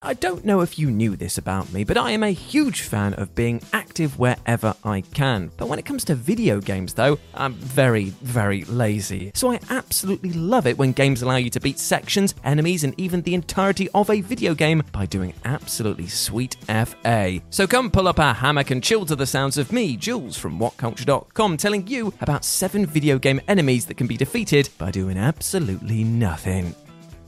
I don't know if you knew this about me, but I am a huge fan of being active wherever I can. But when it comes to video games, though, I'm very, very lazy. So I absolutely love it when games allow you to beat sections, enemies, and even the entirety of a video game by doing absolutely sweet FA. So come pull up a hammock and chill to the sounds of me, Jules from WhatCulture.com, telling you about seven video game enemies that can be defeated by doing absolutely nothing.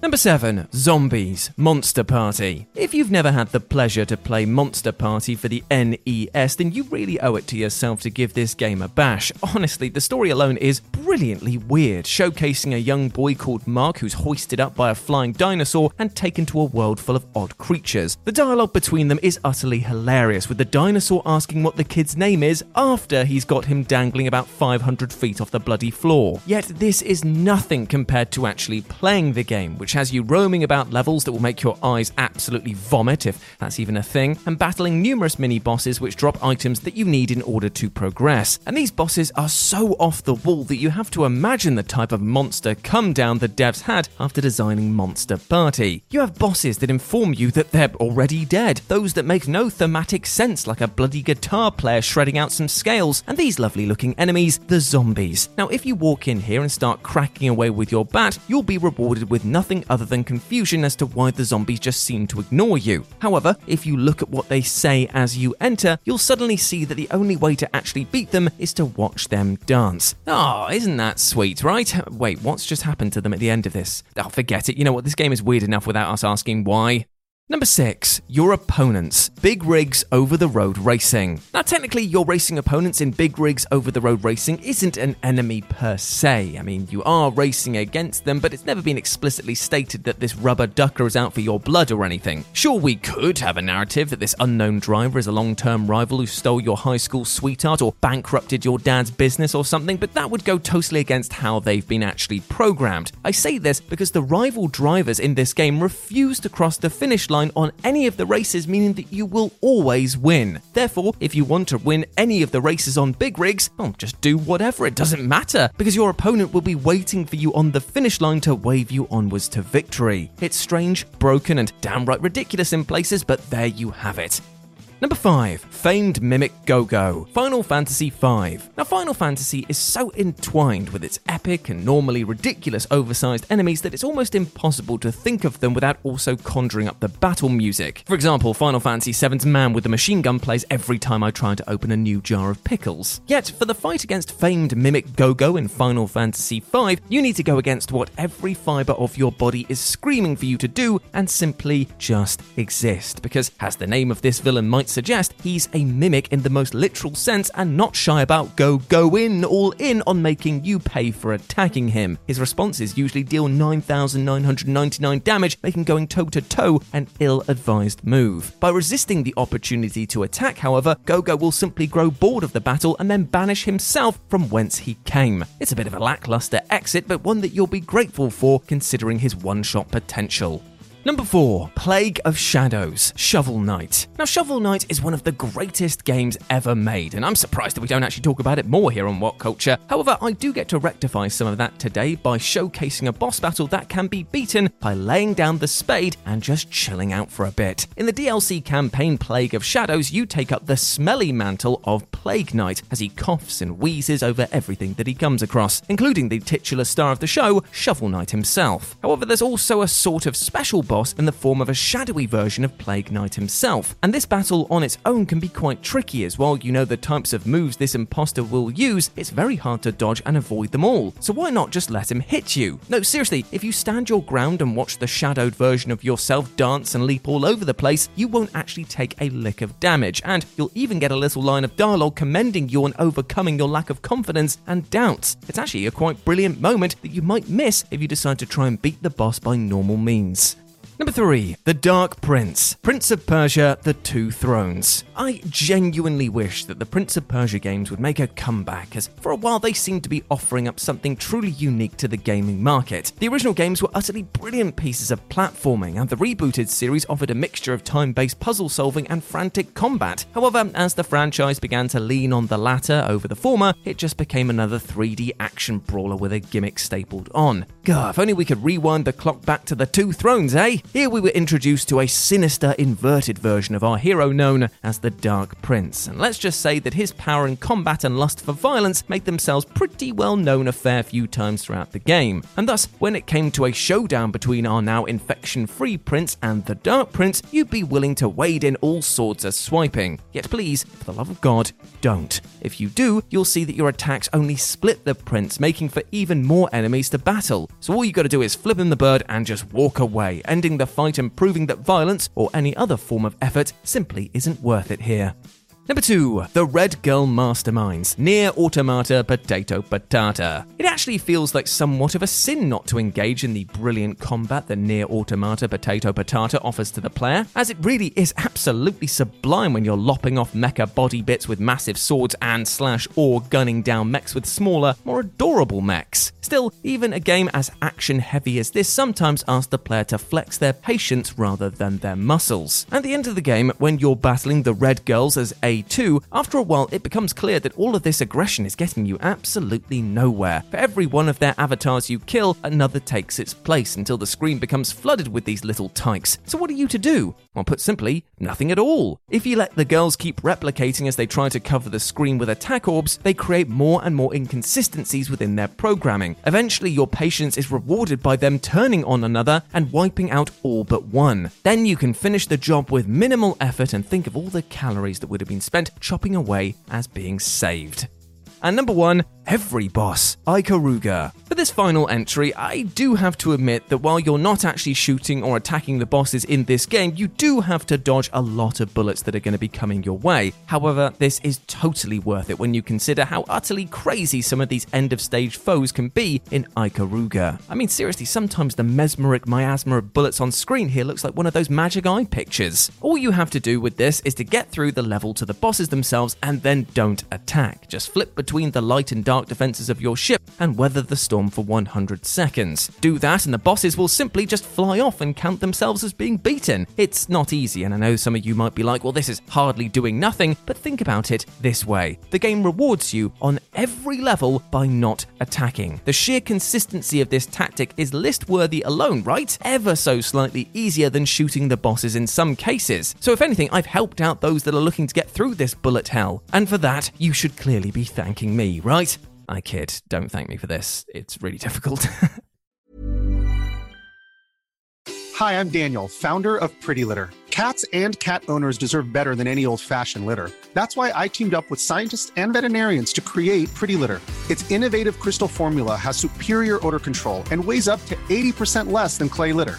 Number 7. Zombies Monster Party. If you've never had the pleasure to play Monster Party for the NES, then you really owe it to yourself to give this game a bash. Honestly, the story alone is brilliantly weird, showcasing a young boy called Mark who's hoisted up by a flying dinosaur and taken to a world full of odd creatures. The dialogue between them is utterly hilarious, with the dinosaur asking what the kid's name is after he's got him dangling about 500 feet off the bloody floor. Yet this is nothing compared to actually playing the game, which has you roaming about levels that will make your eyes absolutely vomit, if that's even a thing, and battling numerous mini bosses which drop items that you need in order to progress. And these bosses are so off the wall that you have to imagine the type of monster come down the devs had after designing Monster Party. You have bosses that inform you that they're already dead, those that make no thematic sense, like a bloody guitar player shredding out some scales, and these lovely looking enemies, the zombies. Now, if you walk in here and start cracking away with your bat, you'll be rewarded with nothing other than confusion as to why the zombies just seem to ignore you. However, if you look at what they say as you enter, you'll suddenly see that the only way to actually beat them is to watch them dance. Oh, isn't that sweet, right? Wait, what's just happened to them at the end of this? Oh, forget it. You know what? This game is weird enough without us asking why. Number six, your opponents. Big rigs over the road racing. Now, technically, your racing opponents in big rigs over the road racing isn't an enemy per se. I mean, you are racing against them, but it's never been explicitly stated that this rubber ducker is out for your blood or anything. Sure, we could have a narrative that this unknown driver is a long term rival who stole your high school sweetheart or bankrupted your dad's business or something, but that would go totally against how they've been actually programmed. I say this because the rival drivers in this game refuse to cross the finish line on any of the races, meaning that you will always win. Therefore, if you want to win any of the races on big rigs, well, just do whatever, it doesn't matter, because your opponent will be waiting for you on the finish line to wave you onwards to victory. It's strange, broken, and downright ridiculous in places, but there you have it. Number 5. Famed Mimic Gogo. Final Fantasy V. Now, Final Fantasy is so entwined with its epic and normally ridiculous oversized enemies that it's almost impossible to think of them without also conjuring up the battle music. For example, Final Fantasy VII's Man with the Machine Gun plays every time I try to open a new jar of pickles. Yet, for the fight against famed Mimic Gogo in Final Fantasy V, you need to go against what every fiber of your body is screaming for you to do and simply just exist. Because, as the name of this villain might suggest, he's a mimic in the most literal sense and not shy about go go in all in on making you pay for attacking him. His responses usually deal 9,999 damage, making going toe to toe an ill advised move. By resisting the opportunity to attack, however, Gogo will simply grow bored of the battle and then banish himself from whence he came. It's a bit of a lackluster exit, but one that you'll be grateful for considering his one shot potential. Number 4, Plague of Shadows, Shovel Knight. Now, Shovel Knight is one of the greatest games ever made, and I'm surprised that we don't actually talk about it more here on What Culture. However, I do get to rectify some of that today by showcasing a boss battle that can be beaten by laying down the spade and just chilling out for a bit. In the DLC campaign Plague of Shadows, you take up the smelly mantle of Plague Knight as he coughs and wheezes over everything that he comes across, including the titular star of the show, Shovel Knight himself. However, there's also a sort of special boss in the form of a shadowy version of Plague Knight himself. And this battle on its own can be quite tricky as while you know the types of moves this imposter will use, it's very hard to dodge and avoid them all. So why not just let him hit you? No, seriously, if you stand your ground and watch the shadowed version of yourself dance and leap all over the place, you won't actually take a lick of damage, and you'll even get a little line of dialogue commending you on overcoming your lack of confidence and doubts. It's actually a quite brilliant moment that you might miss if you decide to try and beat the boss by normal means. Number 3. The Dark Prince, Prince of Persia The Two Thrones. I genuinely wish that the Prince of Persia games would make a comeback, as for a while they seemed to be offering up something truly unique to the gaming market. The original games were utterly brilliant pieces of platforming, and the rebooted series offered a mixture of time based puzzle solving and frantic combat. However, as the franchise began to lean on the latter over the former, it just became another 3D action brawler with a gimmick stapled on. God, if only we could rewind the clock back to the Two Thrones, eh? Here we were introduced to a sinister, inverted version of our hero known as the Dark Prince, and let's just say that his power in combat and lust for violence made themselves pretty well known a fair few times throughout the game. And thus, when it came to a showdown between our now infection free prince and the Dark Prince, you'd be willing to wade in all sorts of swiping. Yet please, for the love of God, don't. If you do, you'll see that your attacks only split the prince, making for even more enemies to battle. So all you gotta do is flip him the bird and just walk away, ending the fight and proving that violence or any other form of effort simply isn't worth it here. Number two, the Red Girl Masterminds, NieR Automata Potato Patata. It actually feels like somewhat of a sin not to engage in the brilliant combat that NieR Automata Potato Patata offers to the player, as it really is absolutely sublime when you're lopping off mecha body bits with massive swords and slash or gunning down mechs with smaller, more adorable mechs. Still, even a game as action heavy as this sometimes asks the player to flex their patience rather than their muscles. At the end of the game, when you're battling the Red Girls as a 2, after a while it becomes clear that all of this aggression is getting you absolutely nowhere. For every one of their avatars you kill, another takes its place until the screen becomes flooded with these little tykes. So what are you to do? Well, put simply, nothing at all. If you let the girls keep replicating as they try to cover the screen with attack orbs, they create more and more inconsistencies within their programming. Eventually, your patience is rewarded by them turning on another and wiping out all but one. Then you can finish the job with minimal effort and think of all the calories that would have been spent chopping away as being saved. And number one, every boss, Ikaruga. This final entry, I do have to admit that while you're not actually shooting or attacking the bosses in this game, you do have to dodge a lot of bullets that are going to be coming your way. However, this is totally worth it when you consider how utterly crazy some of these end of stage foes can be in Ikaruga. I mean, seriously, sometimes the mesmeric miasma of bullets on screen here looks like one of those magic eye pictures. All you have to do with this is to get through the level to the bosses themselves and then don't attack. Just flip between the light and dark defenses of your ship and weather the storm for 100 seconds. Do that, and the bosses will simply just fly off and count themselves as being beaten. It's not easy, and I know some of you might be like, well, this is hardly doing nothing, but think about it this way the game rewards you on every level by not attacking. The sheer consistency of this tactic is list worthy alone, right? Ever so slightly easier than shooting the bosses in some cases. So, if anything, I've helped out those that are looking to get through this bullet hell, and for that, you should clearly be thanking me, right? I kid. Don't thank me for this. It's really difficult. Hi, I'm Daniel, founder of Pretty Litter. Cats and cat owners deserve better than any old fashioned litter. That's why I teamed up with scientists and veterinarians to create Pretty Litter. Its innovative crystal formula has superior odor control and weighs up to 80% less than clay litter.